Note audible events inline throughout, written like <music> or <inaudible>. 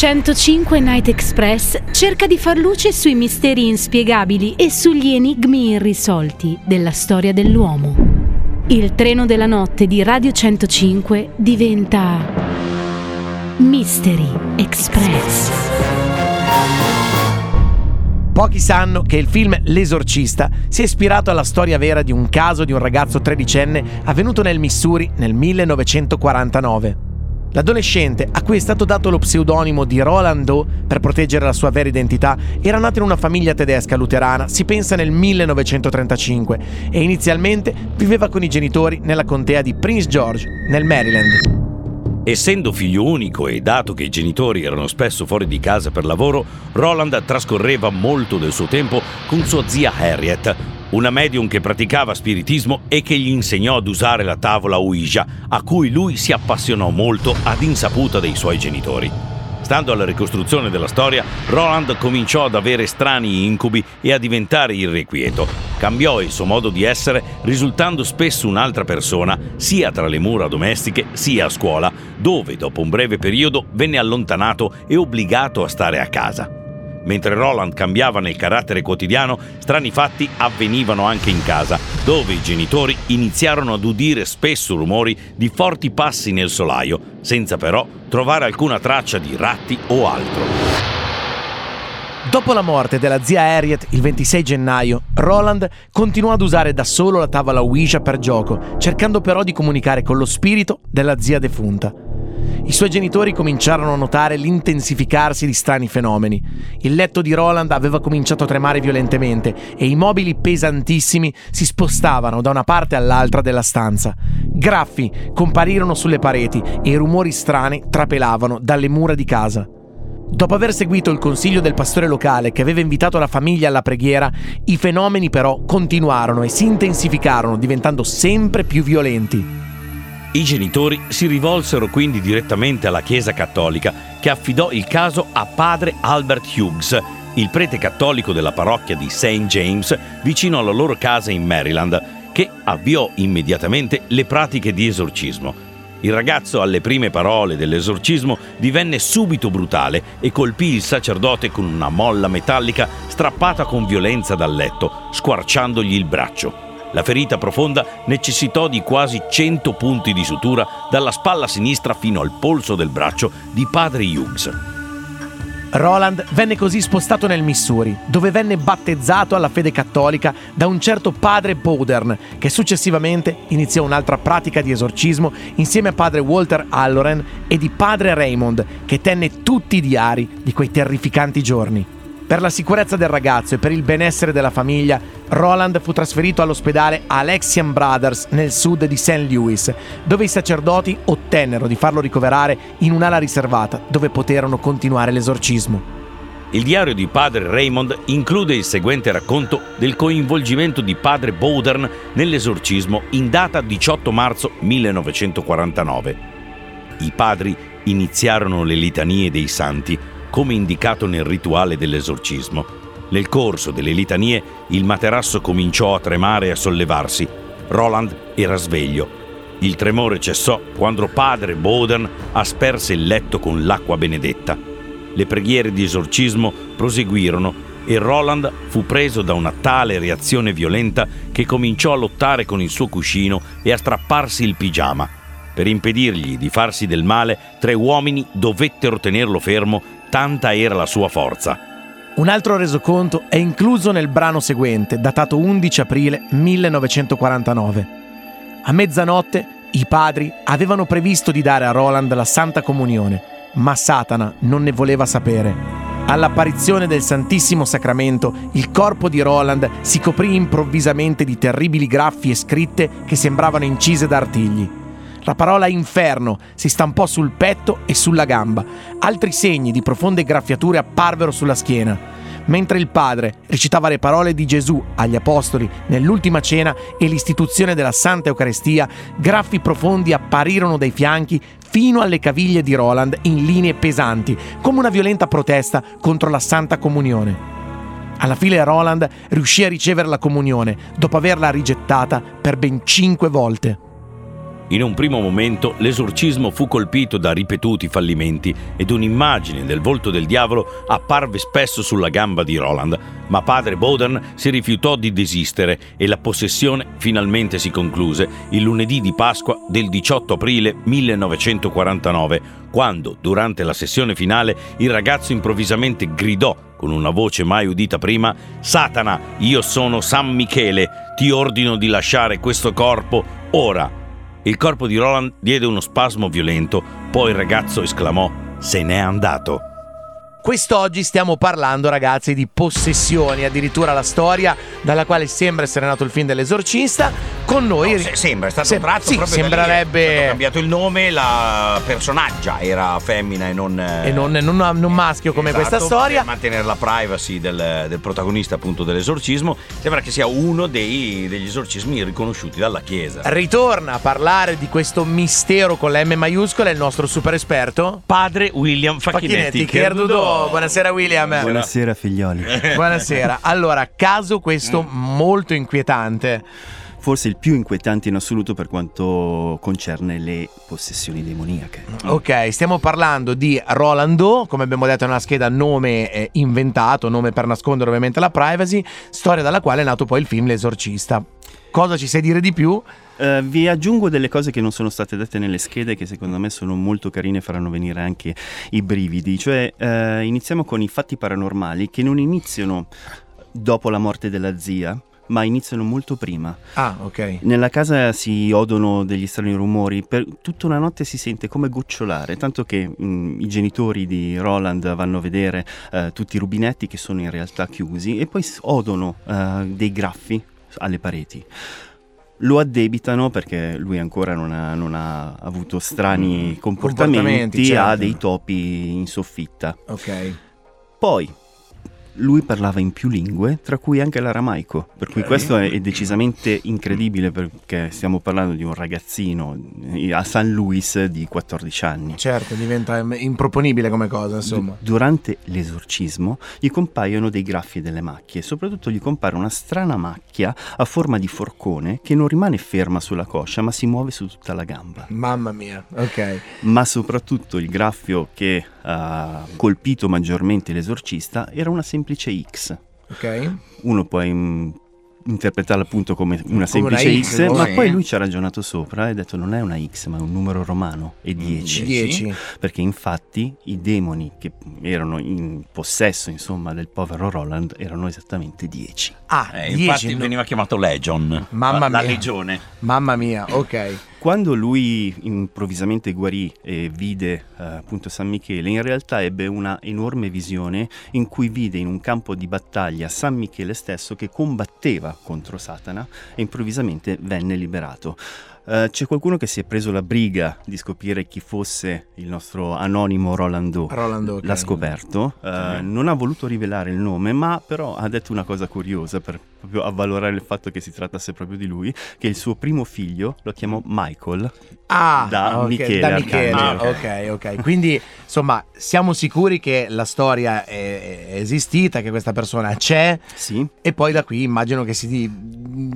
105 Night Express cerca di far luce sui misteri inspiegabili e sugli enigmi irrisolti della storia dell'uomo. Il treno della notte di Radio 105 diventa Mystery Express. Pochi sanno che il film L'esorcista si è ispirato alla storia vera di un caso di un ragazzo tredicenne avvenuto nel Missouri nel 1949. L'adolescente, a cui è stato dato lo pseudonimo di Roland Doe per proteggere la sua vera identità, era nato in una famiglia tedesca luterana, si pensa nel 1935, e inizialmente viveva con i genitori nella contea di Prince George, nel Maryland. Essendo figlio unico e dato che i genitori erano spesso fuori di casa per lavoro, Roland trascorreva molto del suo tempo con sua zia Harriet, una medium che praticava spiritismo e che gli insegnò ad usare la tavola Ouija, a cui lui si appassionò molto ad insaputa dei suoi genitori. Stando alla ricostruzione della storia, Roland cominciò ad avere strani incubi e a diventare irrequieto. Cambiò il suo modo di essere, risultando spesso un'altra persona, sia tra le mura domestiche sia a scuola, dove dopo un breve periodo venne allontanato e obbligato a stare a casa. Mentre Roland cambiava nel carattere quotidiano, strani fatti avvenivano anche in casa, dove i genitori iniziarono ad udire spesso rumori di forti passi nel solaio, senza però trovare alcuna traccia di ratti o altro. Dopo la morte della zia Harriet il 26 gennaio, Roland continuò ad usare da solo la tavola Ouija per gioco, cercando però di comunicare con lo spirito della zia defunta. I suoi genitori cominciarono a notare l'intensificarsi di strani fenomeni. Il letto di Roland aveva cominciato a tremare violentemente e i mobili pesantissimi si spostavano da una parte all'altra della stanza. Graffi comparirono sulle pareti e rumori strani trapelavano dalle mura di casa. Dopo aver seguito il consiglio del pastore locale che aveva invitato la famiglia alla preghiera, i fenomeni però continuarono e si intensificarono, diventando sempre più violenti. I genitori si rivolsero quindi direttamente alla Chiesa Cattolica che affidò il caso a padre Albert Hughes, il prete cattolico della parrocchia di St. James vicino alla loro casa in Maryland, che avviò immediatamente le pratiche di esorcismo. Il ragazzo alle prime parole dell'esorcismo divenne subito brutale e colpì il sacerdote con una molla metallica strappata con violenza dal letto, squarciandogli il braccio. La ferita profonda necessitò di quasi 100 punti di sutura dalla spalla sinistra fino al polso del braccio di padre Hughes. Roland venne così spostato nel Missouri, dove venne battezzato alla fede cattolica da un certo padre Bowdern, che successivamente iniziò un'altra pratica di esorcismo insieme a padre Walter Halloran e di padre Raymond, che tenne tutti i diari di quei terrificanti giorni. Per la sicurezza del ragazzo e per il benessere della famiglia, Roland fu trasferito all'ospedale Alexian Brothers nel sud di St. Louis, dove i sacerdoti ottennero di farlo ricoverare in un'ala riservata dove poterono continuare l'esorcismo. Il diario di padre Raymond include il seguente racconto del coinvolgimento di padre Bowdern nell'esorcismo in data 18 marzo 1949. I padri iniziarono le litanie dei santi come indicato nel rituale dell'esorcismo. Nel corso delle litanie il materasso cominciò a tremare e a sollevarsi. Roland era sveglio. Il tremore cessò quando padre Bowden asperse il letto con l'acqua benedetta. Le preghiere di esorcismo proseguirono e Roland fu preso da una tale reazione violenta che cominciò a lottare con il suo cuscino e a strapparsi il pigiama. Per impedirgli di farsi del male, tre uomini dovettero tenerlo fermo tanta era la sua forza. Un altro resoconto è incluso nel brano seguente, datato 11 aprile 1949. A mezzanotte i padri avevano previsto di dare a Roland la Santa Comunione, ma Satana non ne voleva sapere. All'apparizione del Santissimo Sacramento, il corpo di Roland si coprì improvvisamente di terribili graffie scritte che sembravano incise da artigli. La parola inferno si stampò sul petto e sulla gamba. Altri segni di profonde graffiature apparvero sulla schiena. Mentre il padre recitava le parole di Gesù agli apostoli nell'ultima cena e l'istituzione della Santa Eucaristia, graffi profondi apparirono dai fianchi fino alle caviglie di Roland in linee pesanti, come una violenta protesta contro la Santa Comunione. Alla fine Roland riuscì a ricevere la comunione dopo averla rigettata per ben cinque volte. In un primo momento l'esorcismo fu colpito da ripetuti fallimenti ed un'immagine del volto del diavolo apparve spesso sulla gamba di Roland, ma padre Bowden si rifiutò di desistere e la possessione finalmente si concluse il lunedì di Pasqua del 18 aprile 1949, quando, durante la sessione finale, il ragazzo improvvisamente gridò con una voce mai udita prima, Satana, io sono San Michele, ti ordino di lasciare questo corpo ora. Il corpo di Roland diede uno spasmo violento, poi il ragazzo esclamò Se n'è andato. Quest'oggi stiamo parlando, ragazzi, di possessioni, addirittura la storia dalla quale sembra essere nato il film dell'esorcista. Con noi. No, se- sembra, è stato Sem- tratto sì, proprio lì, sembrerebbe- È stato cambiato il nome, la personaggia era femmina e non. eh, E non, non, non maschio come esatto, questa storia. Per mantenere la privacy del, del protagonista, appunto, dell'esorcismo. Sembra che sia uno dei- degli esorcismi riconosciuti dalla Chiesa. Ritorna a parlare di questo mistero con la M maiuscola il nostro super esperto. Padre William Facchinetti, Buonasera William. Buonasera figlioli. <laughs> Buonasera. Allora, caso questo molto inquietante. Forse il più inquietante in assoluto per quanto concerne le possessioni demoniache. Ok, stiamo parlando di Rolando, come abbiamo detto nella scheda, nome eh, inventato, nome per nascondere ovviamente la privacy, storia dalla quale è nato poi il film L'esorcista. Cosa ci sai dire di più? Eh, vi aggiungo delle cose che non sono state dette nelle schede che secondo me sono molto carine e faranno venire anche i brividi. Cioè, eh, iniziamo con i fatti paranormali che non iniziano dopo la morte della zia, ma iniziano molto prima. Ah, ok. Nella casa si odono degli strani rumori, per tutta una notte si sente come gocciolare, tanto che mh, i genitori di Roland vanno a vedere eh, tutti i rubinetti che sono in realtà chiusi e poi odono eh, dei graffi alle pareti. Lo addebitano perché lui ancora non ha, non ha avuto strani comportamenti, Comportamenti, certo. ha dei topi in soffitta. Ok. Poi lui parlava in più lingue, tra cui anche l'aramaico, per cui questo è, è decisamente incredibile perché stiamo parlando di un ragazzino eh, a San Luis di 14 anni. Certo, diventa im- improponibile come cosa, insomma. Du- Durante l'esorcismo gli compaiono dei graffi e delle macchie, soprattutto gli compare una strana macchia a forma di forcone che non rimane ferma sulla coscia ma si muove su tutta la gamba. Mamma mia, ok. Ma soprattutto il graffio che ha colpito maggiormente l'esorcista era una semplice X. Ok. uno può in- interpretarla appunto come una Come una semplice X, X, ma poi lui ci ha ragionato sopra e ha detto non è una X ma è un numero romano e 10 10. perché infatti i demoni che erano in possesso insomma del povero Roland erano esattamente 10 Ah, Eh, 10. infatti no- veniva chiamato Legion. Mamma la, la mia. legione. Mamma mia, ok. Quando lui improvvisamente guarì e vide eh, appunto San Michele in realtà ebbe una enorme visione in cui vide in un campo di battaglia San Michele stesso che combatteva contro Satana e improvvisamente venne liberato. Eh, c'è qualcuno che si è preso la briga di scoprire chi fosse il nostro anonimo Rolando. Rolando, ok. L'ha scoperto, eh, non ha voluto rivelare il nome, ma però ha detto una cosa curiosa per proprio avvalorare il fatto che si trattasse proprio di lui, che il suo primo figlio lo chiamò Michael. Ah, Da ok, Michele da Michele. Arcangelo. ok, ok. Quindi, insomma, siamo sicuri che la storia è, è esistita, che questa persona c'è Sì, e poi da qui immagino che si,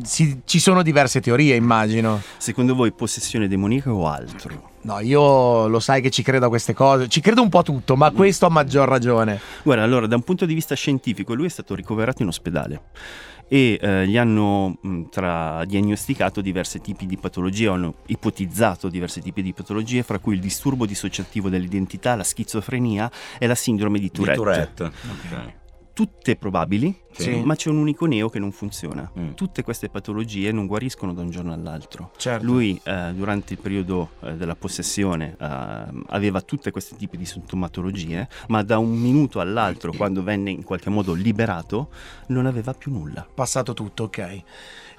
si- ci sono diverse teorie, immagino. secondo voi possessione demoniaca o altro? No, io lo sai che ci credo a queste cose, ci credo un po' a tutto, ma questo a maggior ragione. Guarda, allora, da un punto di vista scientifico, lui è stato ricoverato in ospedale e eh, gli hanno mh, tra- diagnosticato diversi tipi di patologie, hanno ipotizzato diversi tipi di patologie, fra cui il disturbo dissociativo dell'identità, la schizofrenia e la sindrome di Di Tourette. Tourette. Ok. Tutte probabili, Sì. ma c'è un unico neo che non funziona. Mm. Tutte queste patologie non guariscono da un giorno all'altro. Certo. Lui eh, durante il periodo eh, della possessione eh, aveva tutti questi tipi di sintomatologie, ma da un minuto all'altro, <clears throat> quando venne in qualche modo liberato, non aveva più nulla. passato tutto, ok.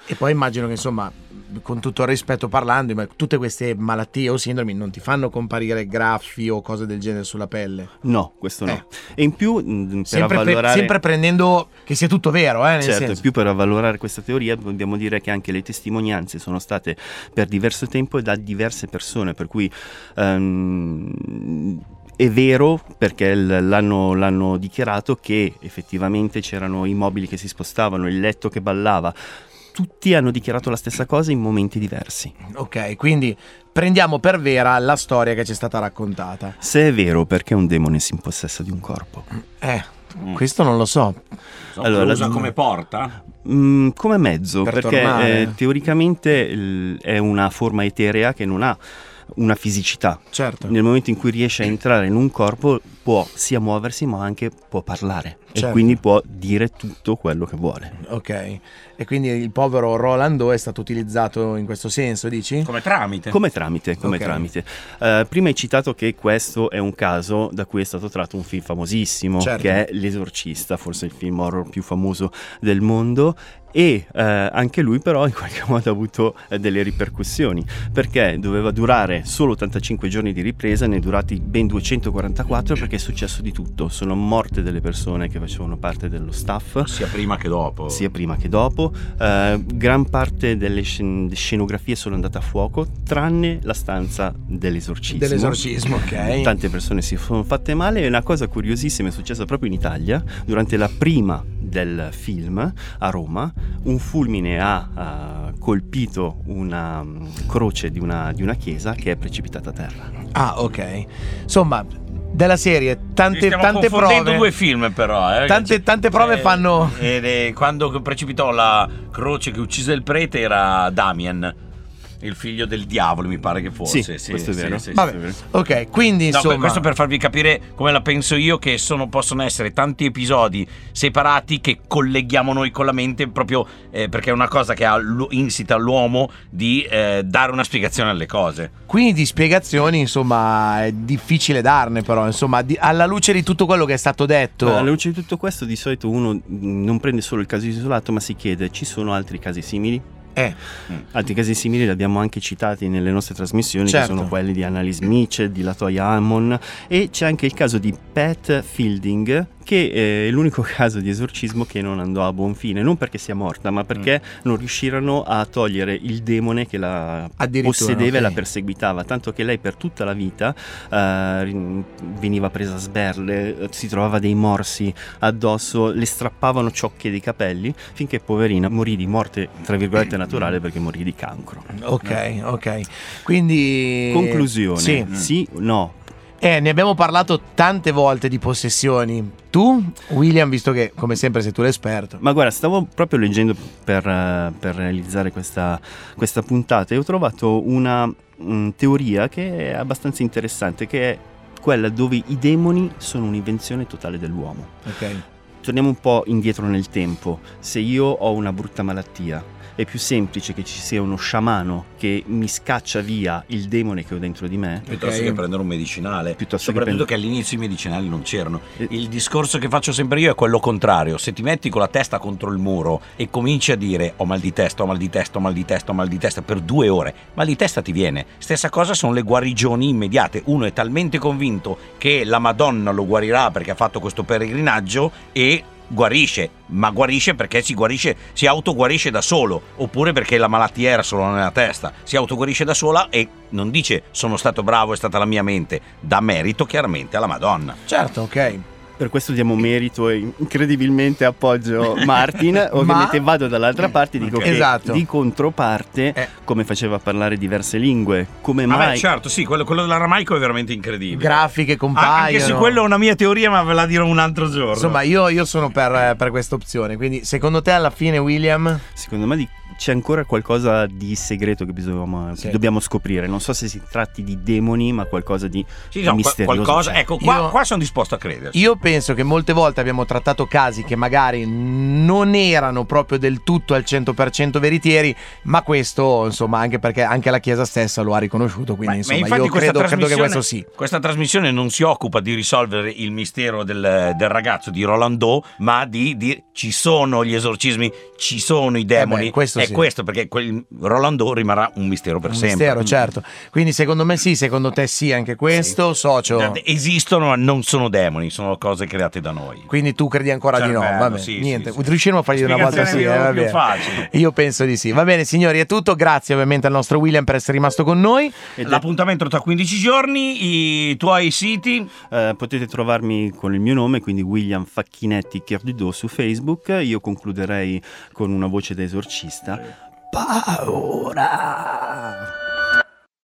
E poi immagino che insomma, con tutto il rispetto parlando, tutte queste malattie o sindromi non ti fanno comparire graffi o cose del genere sulla pelle. No, questo no. Eh. E in più, mh, per Sempre, pre- avvalorare... sempre prendendo che sia tutto vero, eh, Certo, senso. più per avvalorare questa teoria dobbiamo dire che anche le testimonianze sono state per diverso tempo e da diverse persone, per cui ehm, è vero perché l'hanno, l'hanno dichiarato che effettivamente c'erano i mobili che si spostavano, il letto che ballava. tutti hanno dichiarato la stessa cosa in momenti diversi. Ok, quindi prendiamo per vera la storia che ci è stata raccontata. Se è vero, perché un demone si impossessa di un corpo? Eh, questo non lo so. Allora, Allora, lo usa come porta? Mm, come mezzo, Per perché tornare. eh, teoricamente il- è una forma eterea che non ha una fisicità. Certo. Nel momento in cui riesce a entrare in un corpo può sia muoversi ma anche può parlare Certo. e quindi può dire tutto quello che vuole. Ok. E quindi il povero Rolando è stato utilizzato in questo senso, dici? Come tramite? Come tramite, come Ok. tramite. Eh, prima hai citato che questo è un caso da cui è stato tratto un film famosissimo, Certo. che è L'Esorcista, forse il film horror più famoso del mondo. E eh, anche lui però in qualche <laughs> modo ha avuto eh, delle ripercussioni perché doveva durare solo 85 giorni di ripresa, ne è durati ben 244 perché è successo di tutto, sono morte delle persone che facevano parte dello staff Sia prima che dopo. sia prima che dopo. Eh, gran parte delle scen- scenografie sono andate a fuoco, tranne la stanza dell'esorcismo. Dell'esorcismo, ok. Tante persone si sono fatte male e una cosa curiosissima è successa proprio in Italia, durante la prima del film a Roma, un fulmine ha eh, colpito una mm, croce di una, di una chiesa che è precipitata a terra. Ah, ok. Insomma, della serie, tante, Stiamo tante prove. due film però. eh. Tante- tante prove fanno- ed è- quando precipitò la croce che uccise il prete era Damien, il figlio del diavolo mi pare che fosse. Sì, questo è sì, vero. sì, sì, Vabbè, sì, vero. ok, quindi No, insomma... questo per farvi capire come la penso io, che sono- possono essere tanti episodi separati che colleghiamo noi con la mente, proprio eh, perché è una cosa che ha insita l'uomo di eh, dare una spiegazione alle cose. Quindi di spiegazioni, insomma, è difficile darne, però, insomma, di- alla luce di tutto quello che è stato detto. Alla luce di tutto questo, di solito uno mh, non prende solo il caso isolato, ma si chiede: ci sono altri casi simili? Eh, Altri casi simili li abbiamo anche citati nelle nostre trasmissioni, Certo. che sono quelli di Annalise Mitchell, di Latoya Hammond e c'è anche il caso di Pat Fielding, che eh, è l'unico <laughs> caso di esorcismo che non andò a buon fine, non perché sia morta, ma perché non riuscirono a togliere il demone che la possedeva e ok. la perseguitava, tanto che lei per tutta la vita eh, veniva presa a sberle, eh, si trovava dei morsi addosso, le strappavano ciocche dei capelli, finché poverina morì di morte, tra virgolette, naturale perché morì di cancro. ok, ok. Quindi... Conclusione, Sì. sì, no. Eh, ne abbiamo parlato tante volte di possessioni. Tu, William, visto che come sempre sei tu l'esperto. Ma guarda, stavo proprio leggendo per, eh, per realizzare questa, questa puntata e ho trovato una mm, teoria che è abbastanza interessante, che è quella dove i demoni sono un'invenzione totale dell'uomo. Ok. Torniamo un po' indietro nel tempo. Se io ho una brutta malattia, è più semplice che ci sia uno sciamano che mi scaccia via il demone che ho dentro di me. Piuttosto Ok. che prendere un medicinale. Piuttosto che Soprattutto prend- che, all'inizio i medicinali non c'erano. Eh. Il discorso che faccio sempre io è quello contrario. Se ti metti con la testa contro il muro e cominci a dire ho mal di testa, ho mal di testa, ho mal di testa, ho mal di testa per due ore, mal di testa ti viene. Stessa cosa sono le guarigioni immediate. Uno è talmente convinto che la Madonna lo guarirà perché ha fatto questo peregrinaggio e guarisce, ma guarisce perché si guarisce, si autoguarisce da solo, oppure perché la malattia era solo nella testa, si autoguarisce da sola e non dice sono stato bravo, è stata la mia mente, dà merito chiaramente alla Madonna. Certo, ok. Per questo diamo merito e incredibilmente appoggio Martin. <laughs> Ovviamente vado dall'altra parte e dico Ok. che Esatto. di controparte, Eh. come faceva parlare diverse lingue, come Vabbè, mai certo, sì, quello, quello dell'aramaico è veramente incredibile. Grafiche Ah, compaiono. anche se quello è una mia teoria, ma ve la dirò un altro giorno. Insomma, io, io sono per, per questa opzione. Quindi, secondo te, alla fine, William? secondo me di- c'è ancora qualcosa di segreto che, bisogna, che Sì. dobbiamo scoprire. Non so se si tratti di demoni, ma qualcosa di Sì, no, misterioso. qualcosa. Ecco, qua, Io- qua sono disposto a crederci. Io penso che molte volte abbiamo trattato casi che magari non erano proprio del tutto al 100% veritieri, ma questo, insomma, anche perché anche la Chiesa stessa lo ha riconosciuto. Quindi, Ma- ma insomma, infatti io credo, credo che questo sì. Questa trasmissione non si occupa di risolvere il mistero del, del ragazzo di Rolando, ma di, di- ci sono gli esorcismi, ci sono i demoni. Eh beh, questo è sì. questo perché quel Rolando rimarrà un mistero per Un sempre. mistero, certo. Quindi, secondo me sì, secondo te sì, anche questo, socio. Guardate, Esistono, ma non sono demoni, sono cose create da noi. Quindi tu credi ancora di no? Cervello, Vabbè, sì, niente. sì, sì. Riusciremo a fargli una volta sì, eh, più vabbè. facile. <laughs> Io penso di sì. Va bene, signori, è tutto. Grazie ovviamente al nostro William per essere rimasto con noi. Ed L'appuntamento tra 15 giorni, i tuoi siti. eh, potete trovarmi con il mio nome, quindi William Facchinetti Chierdido su Facebook. Io concluderei con una voce da esorcista. 마치겠습니다. 빠오라.